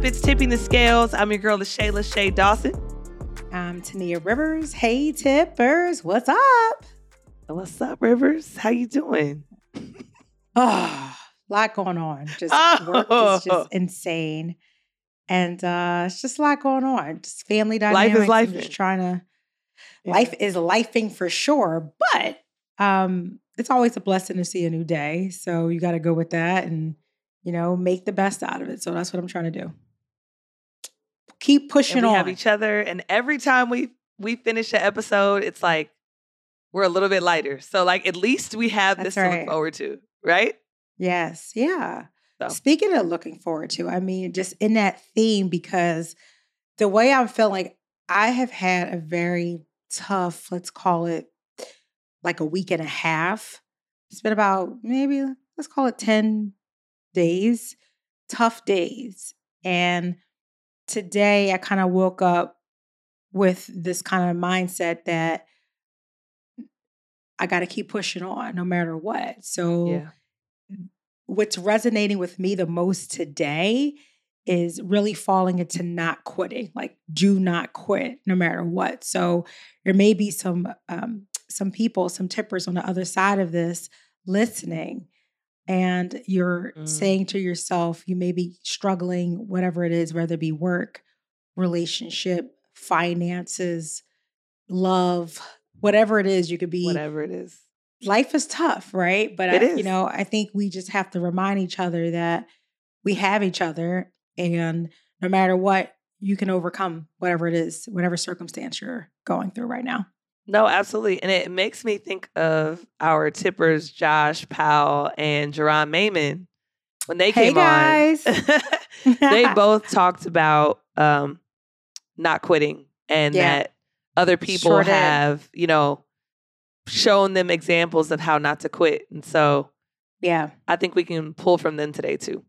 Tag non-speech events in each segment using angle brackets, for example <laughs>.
up? It's Tipping the Scales. I'm your girl, LaShay Shay Dawson. I'm Tania Rivers. Hey, Tippers, what's up? What's up, Rivers? How you doing? Oh, a lot going on. Just work is just insane. And uh it's just a lot going on. Just family dynamics. Life is life. Just trying to life is lifing for sure. But um it's always a blessing to see a new day. So you gotta go with that and you know, make the best out of it. So that's what I'm trying to do. Keep pushing and we on. have each other, and every time we we finish an episode, it's like we're a little bit lighter. So like at least we have That's this to look forward to, right? Yes. Yeah. So. Speaking of looking forward to, I mean, just in that theme, because the way I'm feeling, I have had a very tough, let's call it like a week and a half. It's been about maybe, let's call it 10 days, tough days. And today I kind of woke up with this kind of mindset that I got to keep pushing on no matter what. So, Yeah. what's resonating with me the most today is really falling into not quitting like do not quit no matter what so there may be some um, some people some tippers on the other side of this listening and you're Mm. saying to yourself you may be struggling whatever it is whether it be work relationship finances love whatever it is you could be Whatever it is. life is tough, right? But I, you know, I think we just have to remind each other that we have each other, and no matter what, you can overcome whatever it is, whatever circumstance you're going through right now. No, absolutely. And it makes me think of our tippers, Josh Powell and Jerron Mayman, when they Hey, came guys. on. <laughs> they <laughs> both talked about um, not quitting and Yeah. that other people Sure have, you know, shown them examples of how not to quit. And so yeah, I think we can pull from them today too.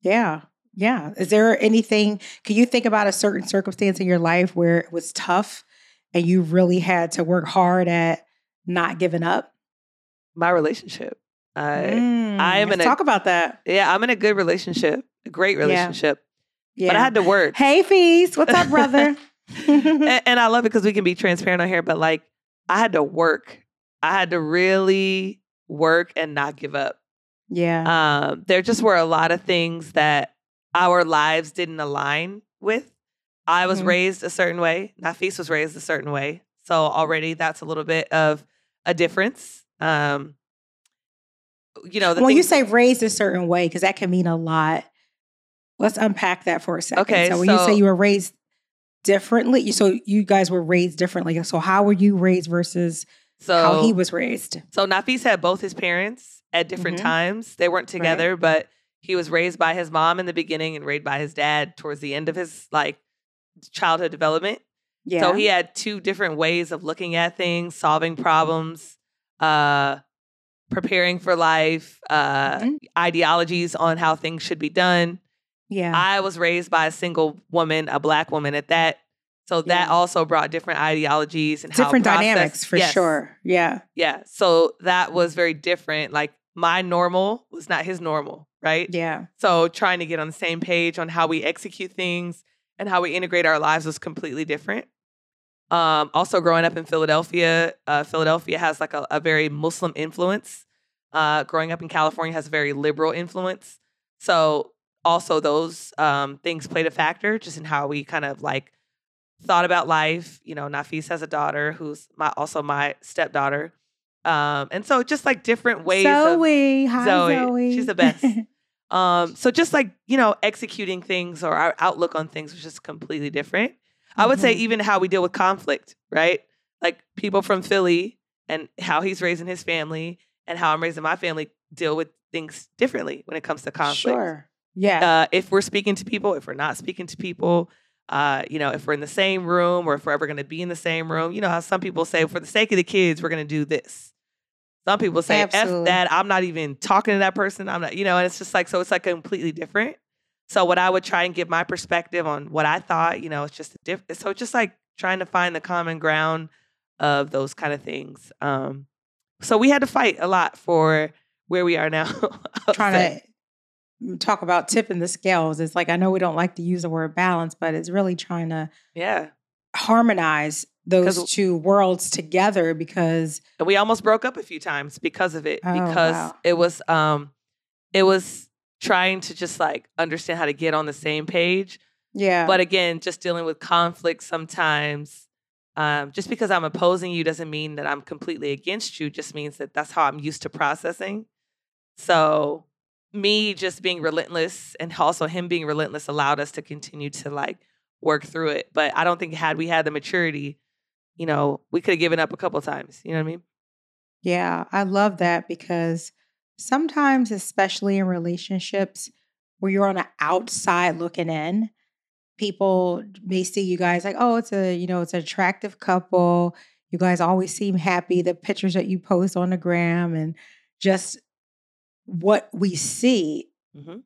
yeah, yeah. Is there anything? Can you think about a certain circumstance in your life where it was tough and you really had to work hard at not giving up? My relationship. I, Mm, I am in a- talk about that. yeah, I'm in a good relationship, a great relationship, Yeah. but I had to work. Hey, Feast. What's up, brother? <laughs> and, and I love it because we can be transparent on here, but like I had to work. I had to really work and not give up. yeah. Um, there just were a lot of things that our lives didn't align with. I was Mhm. raised a certain way. Nafis was raised a certain way. So already that's a little bit of a difference. Um, you know, the when you say raised a certain way, because that can mean a lot. Let's unpack that for a second. Okay, So when you say you were raised differently, so you guys were raised differently. So how were you raised versus so how he was raised? So Nafis had both his parents at different Mhm. times. They weren't together, but he was raised by his mom in the beginning and raised by his dad towards the end of his like childhood development. Yeah. So he had two different ways of looking at things, solving problems, uh preparing for life, uh Mhm. ideologies on how things should be done. yeah. I was raised by a single woman, a black woman at that. So that Yeah. also brought different ideologies and how Different dynamics for Yes. sure. Yeah. Yeah. So that was very different. Like my normal was not his normal, right? Yeah. So trying to get on the same page on how we execute things and how we integrate our lives was completely different. Um, also, growing up in Philadelphia, uh, Philadelphia has like a, a very Muslim influence. Uh, growing up in California has a very liberal influence. So also those um, things played a factor just in how we kind of like thought about life. You know, Nafis has a daughter who's my also my stepdaughter. Um, and so just like different ways of Zoe. Hi, Zoe. Zoe. She's the best. <laughs> um, so just like, you know, executing things or our outlook on things was just completely different. I would say Mhm. even how we deal with conflict, right? Like people from Philly and how he's raising his family and how I'm raising my family deal with things differently when it comes to conflict. Sure. Yeah. Uh, if we're speaking to people, if we're not speaking to people, uh, you know, if we're in the same room or if we're ever going to be in the same room, you know how some people say, for the sake of the kids, we're going to do this. Some people say, F that, I'm not even talking to that person. I'm not, you know, and it's just like, so it's like completely different. So what I would try and give my perspective on what I thought, you know, it's just a different. So just like trying to find the common ground of those kind of things. Um, so we had to fight a lot for where we are now. <laughs> Trying say. to talk about tipping the scales. It's like I know we don't like to use the word balance, but it's really trying to Yeah. harmonize those two worlds together because we almost broke up a few times because of it. Oh, because wow. it was um it was trying to just like understand how to get on the same page. yeah. But again, just dealing with conflict sometimes. Um, just because I'm opposing you doesn't mean that I'm completely against you. Just means that that's how I'm used to processing. So me just being relentless and also him being relentless allowed us to continue to like work through it. But I don't think had we had the maturity, you know, we could have given up a couple times. You know what I mean? Yeah, I love that because sometimes, especially in relationships where you're on the outside looking in, people may see you guys like, oh, it's a, you know, it's an attractive couple. You guys always seem happy. The pictures that you post on the gram and just what we see Mm-hmm.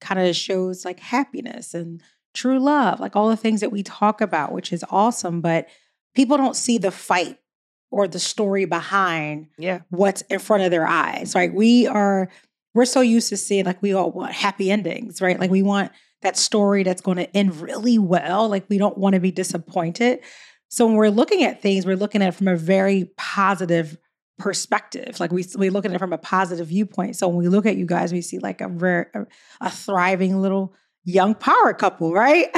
kind of shows like happiness and true love, like all the things that we talk about, which is awesome. But people don't see the fight or the story behind Yeah. what's in front of their eyes. Right. We are, we're so used to seeing like we all want happy endings, right? Like we want that story that's going to end really well. Like we don't want to be disappointed. So when we're looking at things, we're looking at it from a very positive perspective. Like we we look at it from a positive viewpoint. So when we look at you guys, we see like a very a, a thriving little young power couple, right?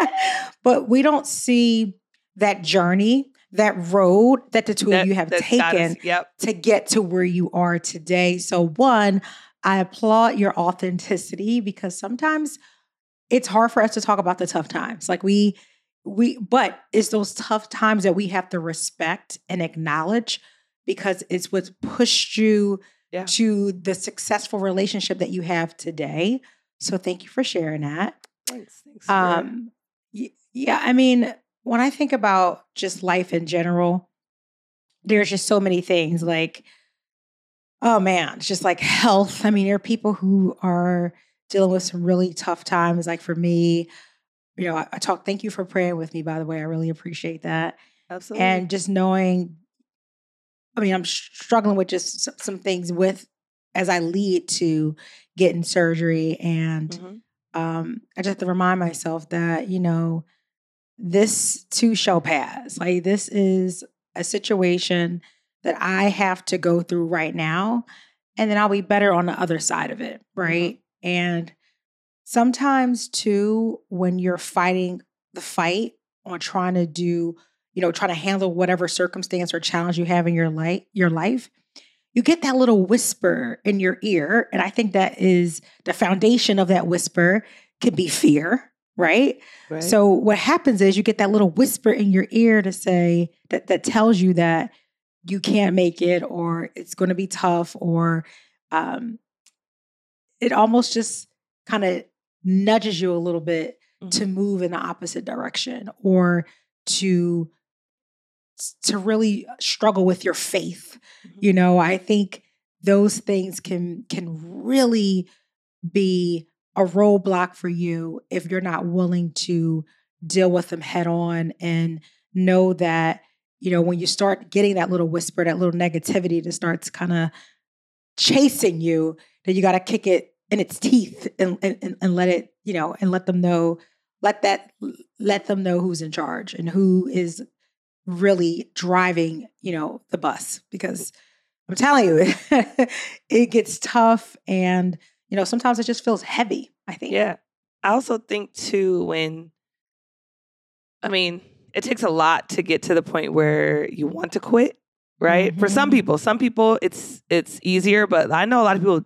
<laughs> but we don't see that journey, that road that the two of you have taken Yep. to get to where you are today. So, one, I applaud your authenticity because sometimes it's hard for us to talk about the tough times. Like we, we, but it's those tough times that we have to respect and acknowledge because it's what's pushed you Yeah. to the successful relationship that you have today. So, thank you for sharing that. Thanks. Thanks. Um, yeah, I mean, when I think about just life in general, there's just so many things like, oh man, it's just like health. I mean, there are people who are dealing with some really tough times. Like for me, you know, I, I talk, thank you for praying with me, by the way. I really appreciate that. Absolutely. And just knowing, I mean, I'm struggling with just some things with as I lead to getting surgery and Mhm. um, I just have to remind myself that, you know, this too shall pass. Like, this is a situation that I have to go through right now, and then I'll be better on the other side of it. Mm-hmm. Right. And sometimes, too, when you're fighting the fight on trying to do, you know, trying to handle whatever circumstance or challenge you have in your life, your life, you get that little whisper in your ear. And I think that is the foundation of that whisper can be fear, right? Right. So what happens is you get that little whisper in your ear to say that that tells you that you can't make it or it's going to be tough or um, it almost just kind of nudges you a little bit to move in the opposite direction or to to really struggle with your faith Mhm. you know i think those things can can really be a roadblock for you if you're not willing to deal with them head on and know that you know when you start getting that little whisper that little negativity that starts kind of chasing you that you got to kick it in its teeth and, and and let it you know and let them know let that let them know who's in charge and who is really driving you know the bus because i'm telling you <laughs> it gets tough and you know sometimes it just feels heavy i think Yeah. I also think too when I mean, it takes a lot to get to the point where you want to quit, right? For some Mhm. people, some people it's it's easier, but I know a lot of people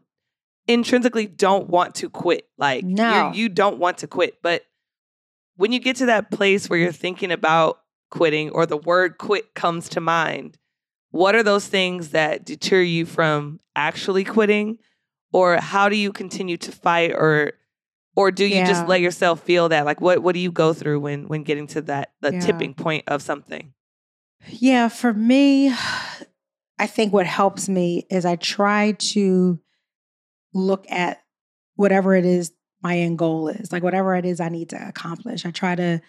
intrinsically don't want to quit. Like No. you don't want to quit, but when you get to that place where you're thinking about quitting or the word quit comes to mind, what are those things that deter you from actually quitting? Or how do you continue to fight or or do you Yeah. just let yourself feel that? Like what what do you go through when when getting to that the Yeah. tipping point of something? Yeah, for me, I think what helps me is I try to look at whatever it is my end goal is, like whatever it is I need to accomplish. I try to,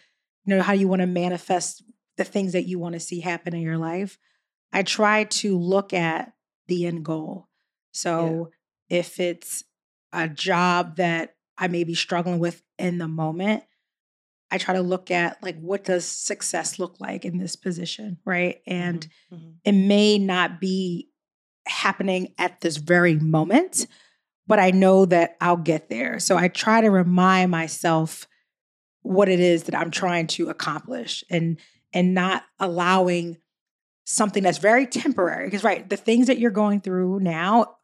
you know, how you want to manifest the things that you want to see happen in your life. I try to look at the end goal. So if it's a job that I may be struggling with in the moment, I try to look at like what does success look like in this position, right? And Mhm. it may not be happening at this very moment, but I know that I'll get there. So I try to remind myself what it is that I'm trying to accomplish and and not allowing something that's very temporary because right, the things that you're going through now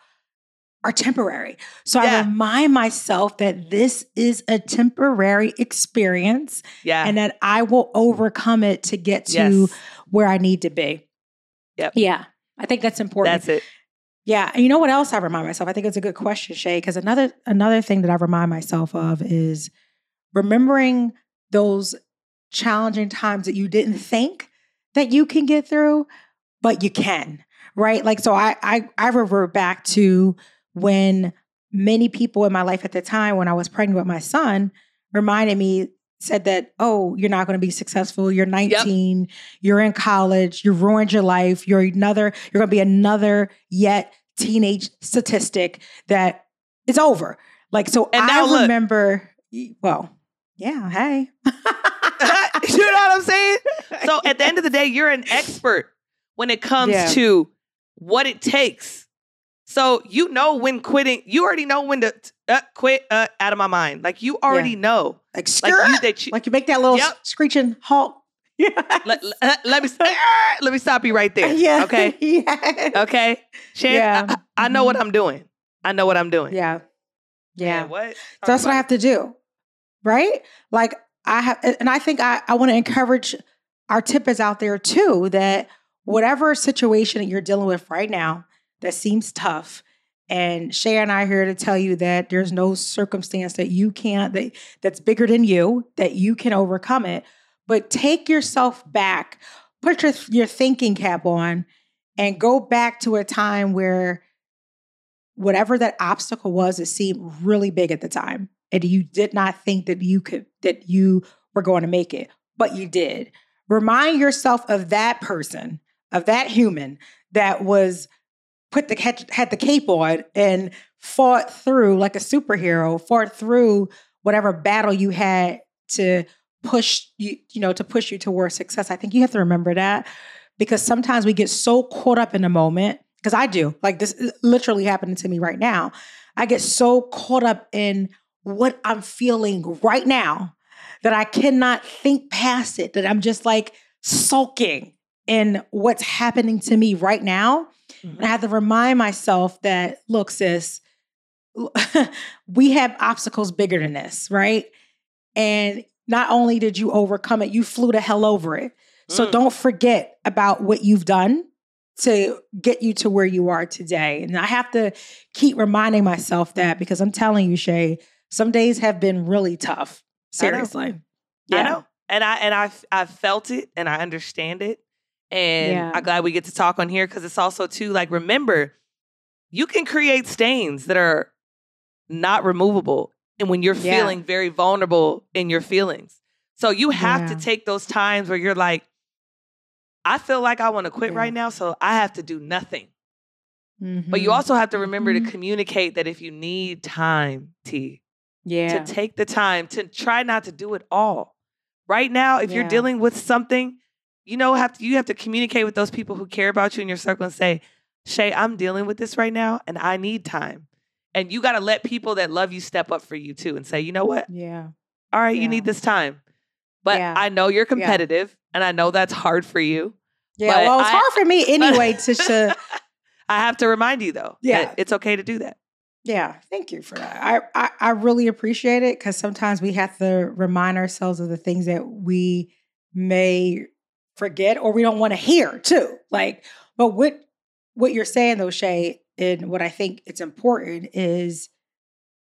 are temporary. So I remind myself that this is a temporary experience yeah. and that I will overcome it to get to yes. where I need to be. Yep. Yeah. I think that's important. That's it. Yeah, and you know what else I remind myself? I think it's a good question, Shay, because another another thing that I remind myself of is remembering those challenging times that you didn't think that you can get through, but you can, right? Like so I I I revert back to when many people in my life at the time when I was pregnant with my son reminded me said that oh you're not going to be successful you're 19 you're in college you ruined your life you're another you're going to be another yet teenage statistic that it's over like so And i look. remember well yeah hey <laughs> you know what I'm saying? So at the end of the day, you're an expert when it comes Yeah. to what it takes. So you know when quitting, you already know when to uh, quit uh, out of my mind. Like you already know. like Like you that you like you make that little Yep. screeching halt <laughs> yeah let, let, let me let me stop you right there. <laughs> <laughs> yeah Okay. yeah Okay. Yeah. I, I know what Mhm. I'm doing. I know what I'm doing. yeah yeah Man, what? So that's what I have to do. Right? Like I have and I think I, I want to encourage our tippers out there too that whatever situation that you're dealing with right now that seems tough. And Shay and I are here to tell you that there's no circumstance that you can't that that's bigger than you, that you can overcome it. But take yourself back, put your, your thinking cap on, and go back to a time where whatever that obstacle was, it seemed really big at the time. And you did not think that you could, that you were going to make it, but you did. Remind yourself of that person, of that human that was put the had, had the cape on and fought through like a superhero, fought through whatever battle you had to push you, you know, to push you towards success. I think you have to remember that because sometimes we get so caught up in the moment. Because I do, like this is literally happening to me right now. I get so caught up in what I'm feeling right now that I cannot think past it, that I'm just like sulking in what's happening to me right now. Mhm. And I have to remind myself that, look, sis, <laughs> we have obstacles bigger than this, right? And not only did you overcome it, you flew the hell over it. So Mm. don't forget about what you've done to get you to where you are today. And I have to keep reminding myself that because I'm telling you, Shay, some days have been really tough. I know. Seriously. I know. And I and I I felt it and I understand it. And Yeah. I'm glad we get to talk on here because it's also too like remember, you can create stains that are not removable. And when you're Yeah. feeling very vulnerable in your feelings. So you have Yeah. to take those times where you're like, I feel like I want to quit right now, so I have to do nothing. But you Mhm. also have to remember Mhm. to communicate that if you need time, T, yeah. to take the time to try not to do it all. Right now, if you're dealing with something, you know, have to, you have to communicate with those people who care about you in your circle and say, Shay, I'm dealing with this right now and I need time. And you got to let people that love you step up for you too and say, you know what? yeah. All right, you need this time. But Yeah. I know you're competitive and I know that's hard for you. Yeah. Well, it's I- hard for me <laughs> anyway to, to <laughs> I have to remind you though, Yeah. that it's okay to do that. Yeah, thank you for that. I I, I really appreciate it because sometimes we have to remind ourselves of the things that we may forget or we don't want to hear too. Like, but what what you're saying though, Shay, and what I think it's important is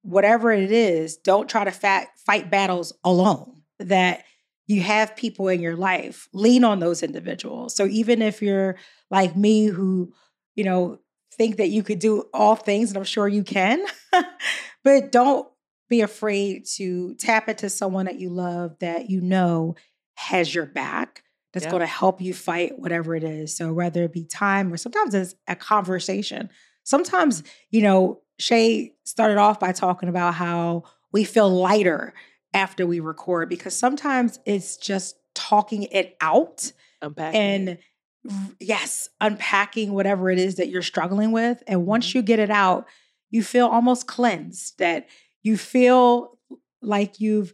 whatever it is, don't try to fat, fight battles alone. That you have people in your life, lean on those individuals. So even if you're like me, who you know think that you could do all things, and I'm sure you can, <laughs> but don't be afraid to tap into someone that you love that you know has your back that's Yeah. going to help you fight whatever it is. So whether it be time or sometimes it's a conversation. Sometimes, you know, Shay started off by talking about how we feel lighter after we record because sometimes it's just talking it out Unpacking. and yes, unpacking whatever it is that you're struggling with. And Mm-hmm. once you get it out, you feel almost cleansed, that you feel like you've,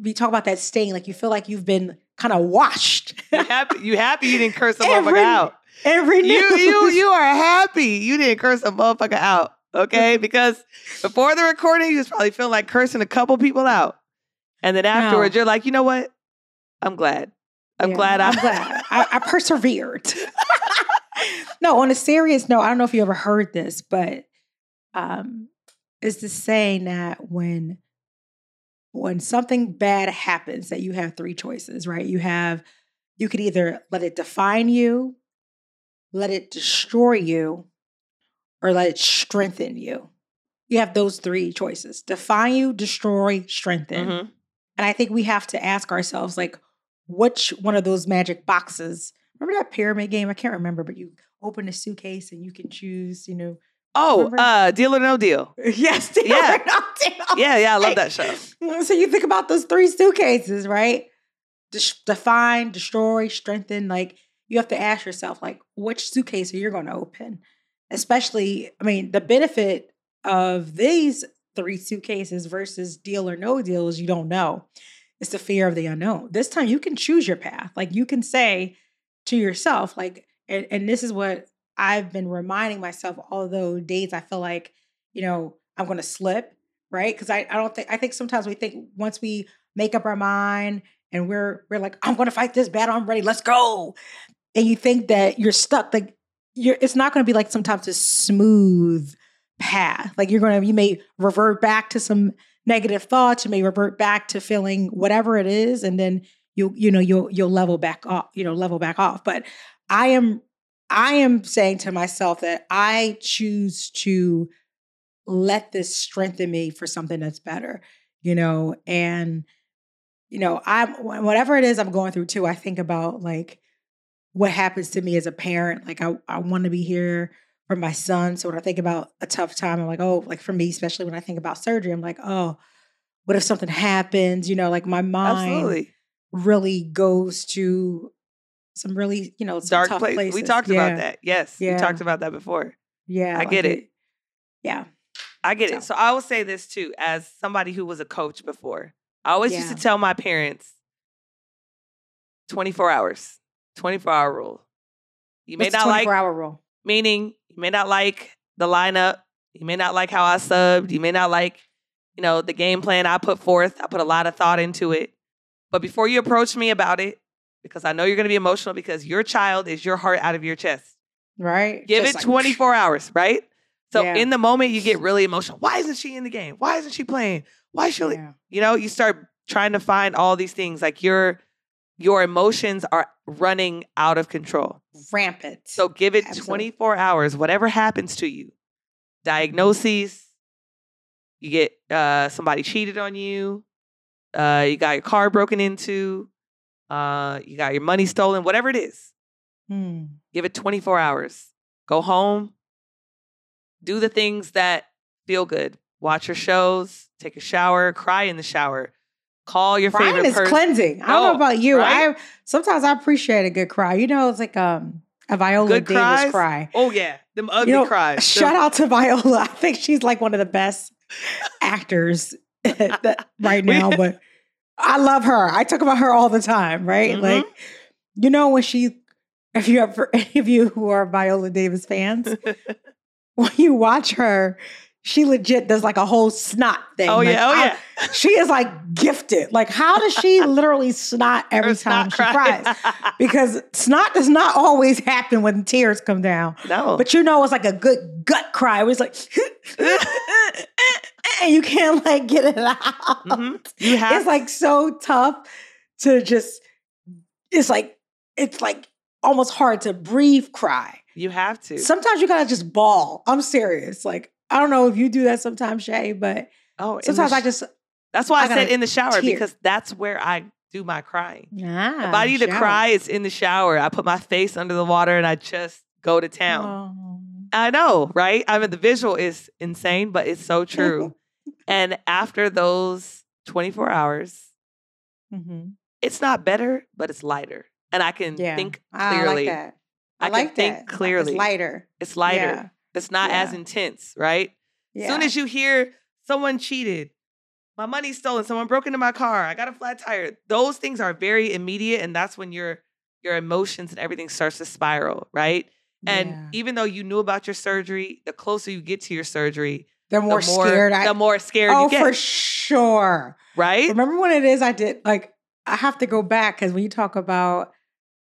we talk about that stain, like you feel like you've been kind of washed. you happy? You happy you didn't curse a <laughs> Every- motherfucker out? Every You you you are happy you didn't curse a motherfucker out, okay? Because before the recording, you was probably feeling like cursing a couple people out, and then afterwards, you're like, you know what? I'm glad. I'm Yeah, glad. I, I'm glad. I, I persevered. <laughs> no, on a serious note, I don't know if you ever heard this, but um, it's the saying that when when something bad happens, that you have three choices, right? You have you could either let it define you, let it destroy you, or let it strengthen you. You have those three choices: define you, destroy, strengthen. Mhm. And I think we have to ask ourselves, like, which one of those magic boxes? Remember that pyramid game? I can't remember, but you open a suitcase and you can choose, you know. Oh, Remember? uh, deal or no deal? <laughs> Yes, Yeah. yeah. Yeah, yeah, I love that show. So you think about those three suitcases, right? Define, destroy, strengthen. Like you have to ask yourself, like, which suitcase are you going to open? Especially, I mean, the benefit of these three suitcases versus deal or no deal is you don't know. It's the fear of the unknown. This time you can choose your path. Like you can say to yourself, like, and, and this is what I've been reminding myself all those days I feel like, you know, I'm going to slip, right? Because I, I don't think, I think sometimes we think once we make up our mind and we're, we're like, I'm going to fight this battle, I'm ready, let's go. And you think that you're stuck, like, you're, it's not going to be like sometimes a smooth path. Like you're going to, you may revert back to some negative thoughts, you may revert back to feeling whatever it is, and then you, you know, you'll, you'll level back off, you know, level back off. But I am I am saying to myself that I choose to let this strengthen me for something that's better, you know, and you know, I'm whatever it is I'm going through too, I think about like what happens to me as a parent. Like I, I want to be here for my son. So when I think about a tough time, I'm like, oh, like for me, especially when I think about surgery, I'm like, oh, what if something happens? You know, like my mind Absolutely. really goes to some really, you know, Dark tough place. places. We talked Yeah. about that. Yes. We talked about that before. Yeah, I get it. Yeah, I get it. So- So I will say this too, as somebody who was a coach before. I always used to tell my parents 24 hours, 24 hour rule. You may What's the not like 24 hour rule. meaning you may not like the lineup, you may not like how I subbed, you may not like, you know, the game plan I put forth. I put a lot of thought into it. But before you approach me about it, because I know you're going to be emotional because your child is your heart out of your chest. Right? Give Just it like, 24 hours, right? So Yeah. in the moment you get really emotional. Why isn't she in the game? Why isn't she playing? Why should Yeah. you know, you start trying to find all these things like your your emotions are running out of control. Rampant. So give it Absolutely. 24 hours, whatever happens to you. Diagnoses, you get uh, somebody cheated on you, uh, you got your car broken into, uh, you got your money stolen, whatever it is. Hmm. Give it 24 hours. Go home, do the things that feel good. Watch your shows, take a shower, cry in the shower, call your Crying favorite is person. cleansing. I don't Oh, know about you. right? I sometimes I appreciate a good cry. You know, it's like um a Viola Good Davis cries? cry. Oh yeah, them ugly know, cries. Shout out to Viola. <laughs> I think she's like one of the best <laughs> actors <laughs> that, right now. But I love her. I talk about her all the time, right? Mhm. Like, you know, when she, if you ever, <laughs> any of you who are Viola Davis fans, <laughs> when you watch her, she legit does like a whole snot thing. oh Like, yeah, oh I- yeah. she is like gifted. Like, how does she <laughs> literally snot every Her time snot she cry. cries? <laughs> Because snot does not always happen when tears come down. no, But you know, it's like a good gut cry. It was like, <laughs> and you can't like get it out. Mhm. you have It's like so tough to just. It's like it's like almost hard to breathe. Cry. you have to. Sometimes you gotta just bawl. I'm serious. Like I don't know if you do that sometimes, Shay, but oh, sometimes I just. That's why I, I said in the shower tear. because that's where I do my crying. Ah, if I need to cry, it's in the shower. I put my face under the water and I just go to town. Oh. I know, right? I mean, the visual is insane, but it's so true. <laughs> and after those 24 hours, Mhm. it's not better, but it's lighter. And I can Yeah. think I like that. I, I like can think that. It's clearly. lighter. It's lighter. Yeah. It's not as intense, right? Yeah. As soon as you hear someone cheated, my money's stolen, someone broke into my car, I got a flat tire. Those things are very immediate, and that's when your your emotions and everything starts to spiral, right? And Yeah. even though you knew about your surgery, the closer you get to your surgery, the more, the more scared I the more scared Oh, you get, for sure. right? Remember when it is I did like I have to go back because when you talk about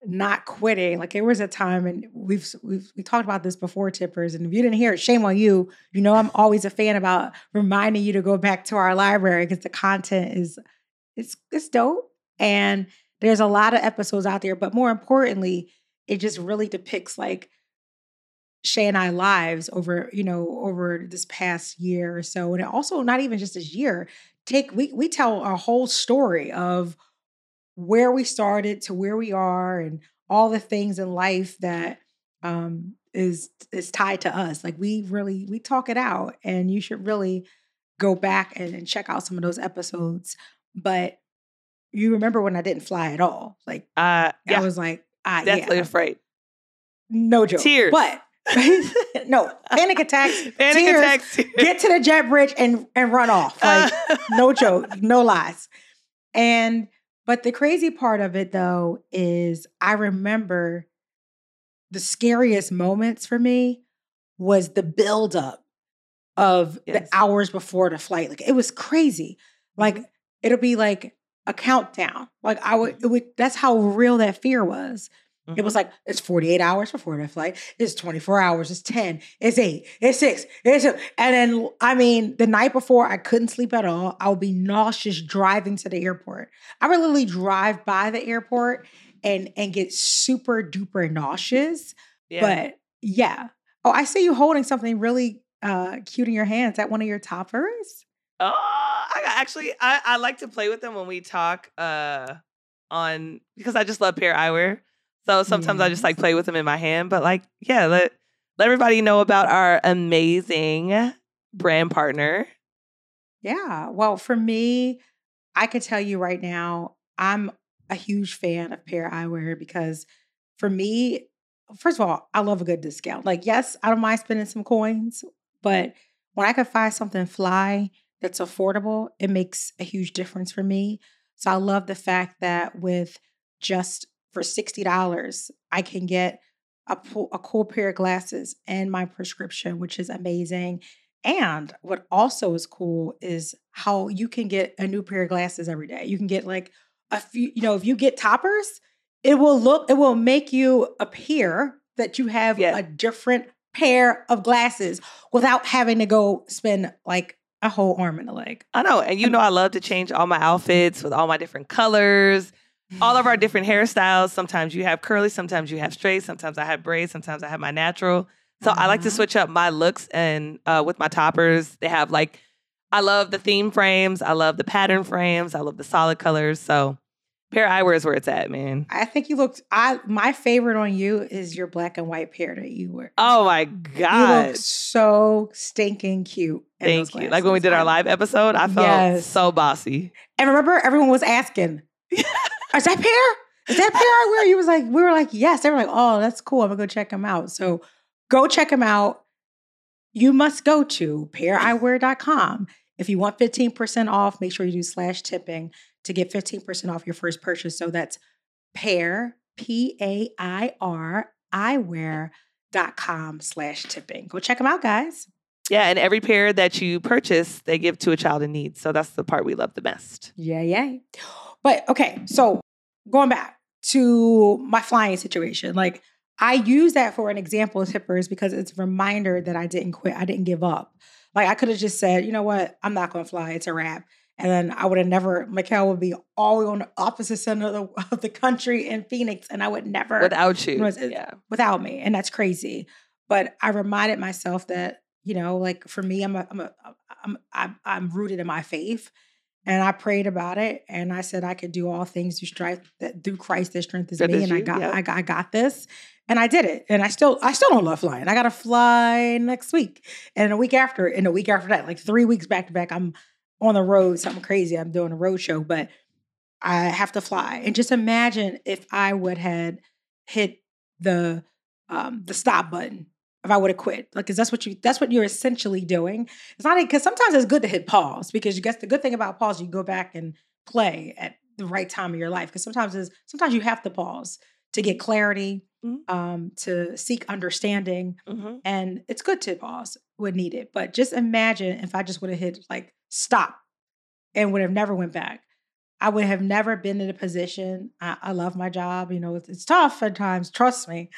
not quitting, like there was a time and we've we've we talked about this before, tippers. And if you didn't hear it, shame on you. You know I'm always a fan about reminding you to go back to our library because the content is it's it's dope. And there's a lot of episodes out there, but more importantly, it just really depicts like Shay and I lives over, you know, over this past year or so. And also not even just this year. Take we we tell a whole story of where we started to where we are and all the things in life that um is is tied to us. Like we really we talk it out and you should really go back and, and check out some of those episodes. But you remember when I didn't fly at all. Like Uh, yeah, I was like, ah, definitely yeah, afraid. no joke. Tears. But <laughs> no, panic attacks. <laughs> Panic tears, attacks. tears. Get to the jet bridge and and run off. Like no joke, <laughs> no lies. And but the crazy part of it though is I remember the scariest moments for me was the buildup of Yes. the hours before the flight. Like it was crazy. Like mm-hmm. it'll be like a countdown. Like I would, mm-hmm. it would. That's how real that fear was. It was like it's 48 hours before the flight. It's 24 hours. It's 10. It's eight. It's six. It's and then I mean the night before I couldn't sleep at all. I would be nauseous driving to the airport. I would literally drive by the airport and and get super duper nauseous. yeah. But yeah. Oh, I see you holding something really uh cute in your hands. Is that one of your toppers? Oh, I actually, I, I like to play with them when we talk uh on because I just love pair eyewear. So sometimes I just like play with them in my hand. But like, yeah, let let everybody know about our amazing brand partner. Yeah. Well, for me, I could tell you right now, I'm a huge fan of Pair Eyewear because for me, first of all, I love a good discount. Like, yes, I don't mind spending some coins, but when I can find something fly that's affordable, it makes a huge difference for me. So I love the fact that with just for $60, I can get a, po- a cool pair of glasses and my prescription, which is amazing. And what also is cool is how you can get a new pair of glasses every day. You can get like a few, you know, if you get toppers, it will look, it will make you appear that you have Yeah. a different pair of glasses without having to go spend like a whole arm and a leg. I know, and you know, I love to change all my outfits with all my different colors, all of our different hairstyles. Sometimes you have curly, sometimes you have straight, sometimes I have braids, sometimes I have my natural. So I like to Mhm. switch up my looks and uh, with my toppers, they have like I love the theme frames, I love the pattern frames, I love the solid colors. So pair eyewear is where it's at, man. I think you looked. I my favorite on you is your black and white pair that you wear. Oh my you god! look so stinking cute. Thank you. Like when we did our live episode, I felt Yes. so bossy. And remember, everyone was asking, <laughs> "Is that pair? Is that pair I wear?" You was like, "We were like, yes." They were like, "Oh, that's cool. I'm gonna go check them out." So go check them out. You must go to paireyewear.com. If you want 15% off, make sure you do slash tipping to get 15% off your first purchase. So that's pair, P A I R, eyewear.com slash tipping. Go check them out, guys. Yeah, and every pair that you purchase, they give to a child in need. So that's the part we love the best. Yeah, yeah. But okay, so going back to my flying situation, like I use that for an example of tippers because it's a reminder that I didn't quit. I didn't give up. Like I could have just said, you know what, I'm not gonna fly, it's a wrap. And then I would have never, Mikhail would be all the on the opposite side of the, of the country in Phoenix, and I would never Without you. It's- uh, yeah. without me and that's crazy but i reminded myself that you know like for me i'm a, I'm, a I'm, I'm i'm rooted in my faith And I prayed about it, and I said I could do all things through strength that through Christ that strengthens me, and I got, yeah. I got, I got this, and I did it. And I still, I still don't love flying. I got to fly next week, and a week after, and a week after that, like three weeks back to back. I'm on the road, something crazy. I'm doing a road show, but I have to fly. And just imagine if I would had hit the um, the stop button if I would have quit. Like, cause that's what you that's what you're essentially doing. It's not because sometimes it's good to hit pause because you guess the good thing about pause, you go back and play at the right time of your life. Because sometimes is sometimes you have to pause to get clarity, Mhm. um, to seek understanding. Mhm. And it's good to pause when needed. But just imagine if I just would have hit like stop and would have never went back. I would have never been in a position. I, I love my job. You know, it's, it's tough at times. Trust me.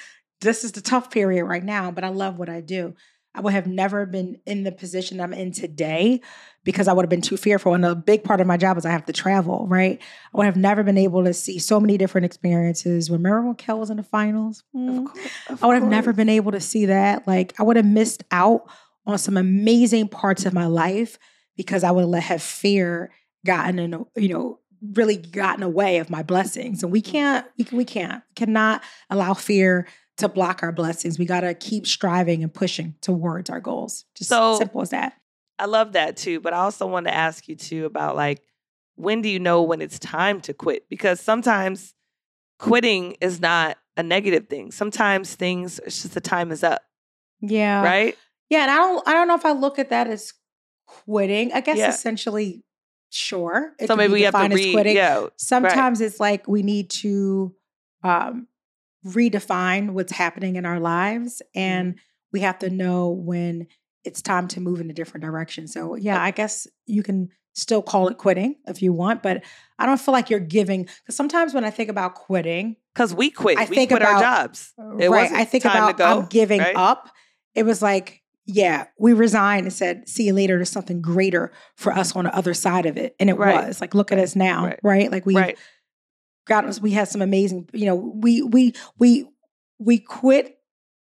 This is the tough period right now, but I love what I do. I would have never been in the position I'm in today because I would have been too fearful. And a big part of my job is I have to travel, right? I would have never been able to see so many different experiences. Remember when Kel was in the finals? Mm. Of course, of I would have never been able to see that. Like I would have missed out on some amazing parts of my life because I would have let have fear gotten in, you know, really gotten away of my blessings. And we can't, we, we can't, cannot allow fear to block our blessings. We got to keep striving and pushing towards our goals. Just So- simple as that. I love that too, but I also want to ask you too about like when do you know when it's time to quit? Because sometimes quitting is not a negative thing. Sometimes things it's just the time is up, Yeah. right? Yeah. And I don't, I don't know if I look at that as quitting. I guess Yeah. essentially, sure. so maybe be we have to read. quitting. Yeah, sometimes it's like we need to um, redefine what's happening in our lives mm-hmm. and we have to know when it's time to move in a different direction so yeah i guess you can still call it quitting if you want but i don't feel like you're giving because sometimes when i think about quitting because we quit. I we think quit our jobs. Uh, it right i think about go, i'm giving right? up it was like yeah we resigned and said see you later there's something greater for us on the other side of it and it Right. was like look at us now Right. right, like we got we had some amazing you know we we we we quit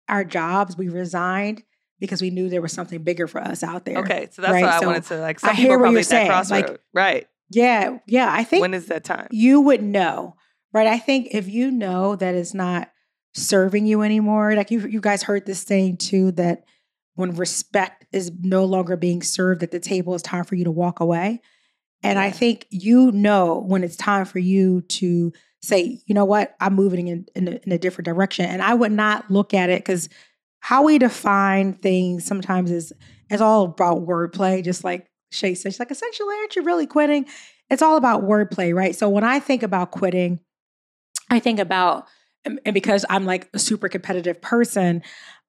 our jobs we resigned because we knew there was something bigger for us out there Okay, so that's right? what I wanted to like. I hear what you're saying, like, right? yeah yeah i think When is that time? you would know right i think if you know that it's not serving you anymore like you you guys heard this saying too that when respect is no longer being served at the table it's time for you to walk away and i think you know when it's time for you to say you know what i'm moving in, in, a, in a different direction and i would not look at it because how we define things sometimes is it's all about wordplay just like shay said she's like essentially aren't you really quitting it's all about wordplay, right? So when I think about quitting, I think about, and and because I'm like a super competitive person,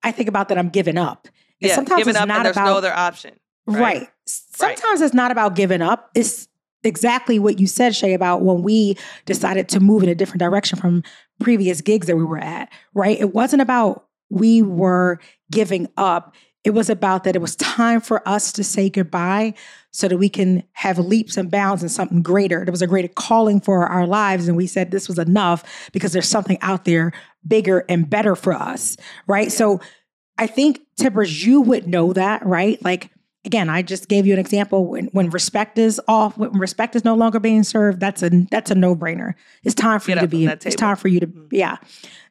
I think about that I'm giving up. And Yeah, sometimes giving it's up not and there's about no other option. Right. right? Sometimes it's not about giving up. It's exactly what you said, Shay, about when we decided to move in a different direction from previous gigs that we were at, right? It wasn't about we were giving up. It was about that it was time for us to say goodbye so that we can have leaps and bounds and something greater. There was a greater calling for our lives. And we said this was enough because there's something out there bigger and better for us, right? So I think, Tippers, you would know that, right? Like, again, I just gave you an example when, when respect is off, when respect is no longer being served, that's a that's a no-brainer. It's time for Get you to be it's time for you to Mhm. yeah.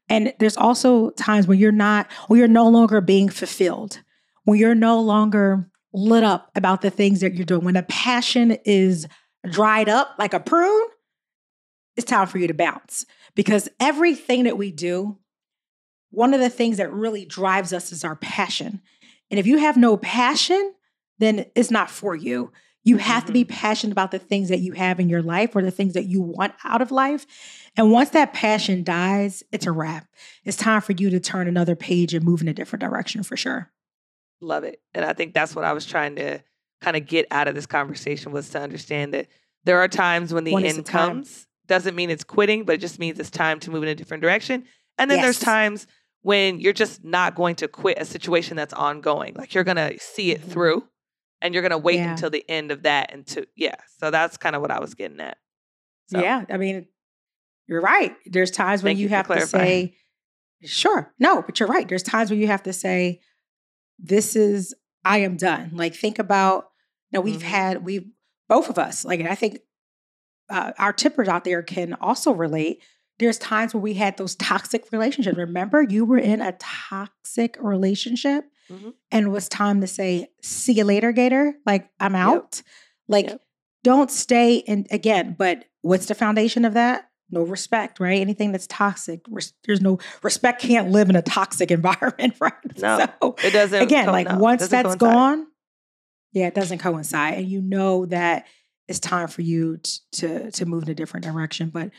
And there's also times when you're not when you're no longer being fulfilled. When you're no longer lit up about the things that you're doing. When the passion is dried up like a prune, it's time for you to bounce. Because everything that we do, one of the things that really drives us is our passion. And if you have no passion, then it's not for you. You have to be passionate about the things that you have in your life or the things that you want out of life. And once that passion dies, it's a wrap. It's time for you to turn another page and move in a different direction for sure. Love it. And I think that's what I was trying to kind of get out of this conversation was to understand that there are times when the When end comes. Doesn't mean it's quitting, but it just means it's time to move in a different direction. And then there's times when you're just not going to quit a situation that's ongoing. Like you're gonna see it Mhm. through and you're gonna wait Yeah. until the end of that and to yeah. So that's kind of what I was getting at. So, Yeah, I mean, you're right. There's times when you, you have to say, sure, no, but you're right. There's times when you have to say, this is, I am done. Like, think about, now we've Mhm. had, we've, both of us. Like, I think uh, our tippers out there can also relate. There's times where we had those <laughs> toxic relationships. Remember, you were in a toxic relationship Mhm. and it was time to say, see you later, Gator. Like, I'm out. Like, Yep. don't stay in again. But what's the foundation of that? No respect, right? Anything that's toxic, res- there's no respect can't live in a toxic <laughs> environment, right? No, So It doesn't again, co- like no, once that's coincide. gone, yeah, it doesn't coincide, and you know that it's time for you to to move in a different direction. But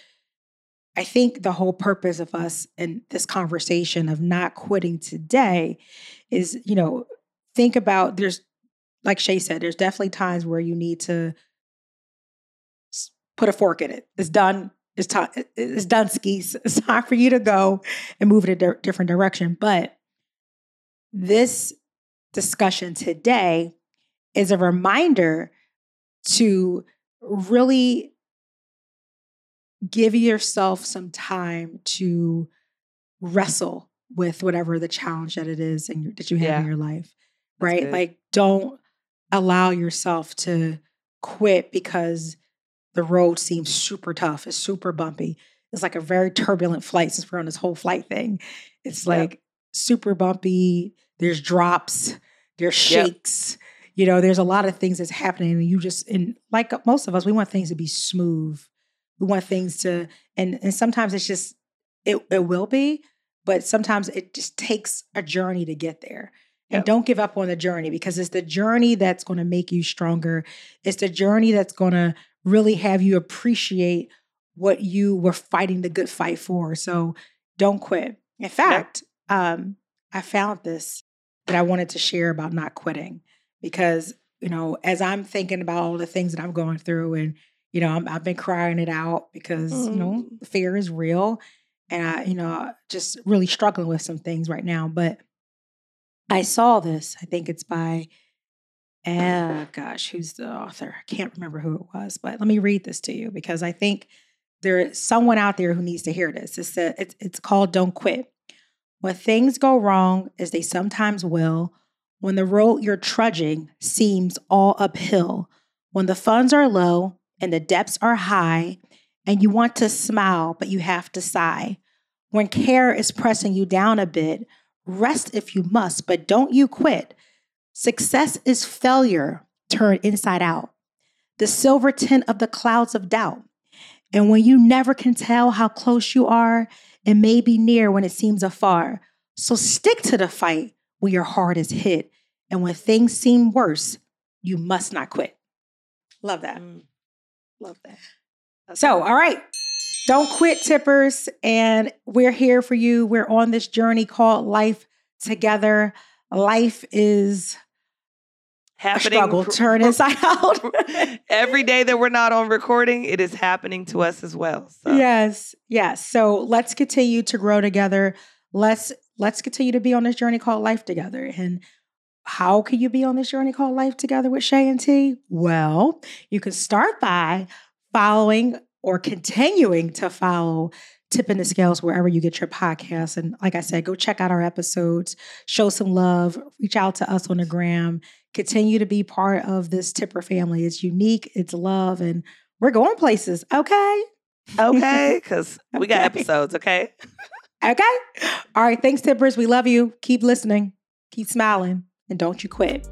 I think the whole purpose of us in this conversation of not quitting today is, you know, think about there's like Shay said, there's definitely times where you need to put a fork in it. It's done. It's time. It's done. Skis. <laughs> It's time for you to go and move in a di- different direction. But this discussion today is a reminder to really give yourself some time to wrestle with whatever the challenge that it is and your- that you have Yeah. in your life right like don't allow yourself to quit because the road seems super tough it's super bumpy it's like a very turbulent flight since we're on this whole flight thing it's Yep. like super bumpy there's drops there's Yep. shakes you know there's a lot of things that's happening and you just and like most of us we want things to be smooth we want things to and and sometimes it's just it, it will be but sometimes it just takes a journey to get there. And Yep. don't give up on the journey because it's the journey that's going to make you stronger. It's the journey that's going to really have you appreciate what you were fighting the good fight for. So don't quit. In fact um i found this that i wanted to share about not quitting because you know as i'm thinking about all the things that i'm going through and you know I'm, i've been crying it out because you know fear is real and i you know just really struggling with some things right now but i saw this i think it's by uh gosh who's the author? I can't remember who it was but let me read this to you because i think there's someone out there who needs to hear this it's, a, it's, it's called don't quit. When things go wrong as they sometimes will when the road you're trudging seems all uphill when the funds are low and the depths are high and you want to smile but you have to sigh when care is pressing you down a bit rest if you must but don't you quit Success is failure turned inside out, the silver tint of the clouds of doubt. And when you never can tell how close you are, it may be near when it seems afar. So stick to the fight when your heart is hit. And when things seem worse, you must not quit. Love that. Mm. Love that. That's So, good. all right. Don't quit, tippers. And we're here for you. We're on this journey called life together. Life is a happening struggle, turn <laughs> inside out. every day that we're not on recording, it is happening to us as well. So Yes, yes. So let's continue to grow together. Let's let's continue to be on this journey called life together. And how can you be on this journey called life together with Shay and T? Well, you can start by following or continuing to follow Tipping the Scales wherever you get your podcasts. And like I said, go check out our episodes, show some love, reach out to us on the gram, continue to be part of this Tipper family. It's unique, it's love, and we're going places. Okay. okay, <laughs> because we got episodes. Okay, Okay. All right. Thanks, Tippers. We love you. Keep listening, keep smiling, and don't you quit.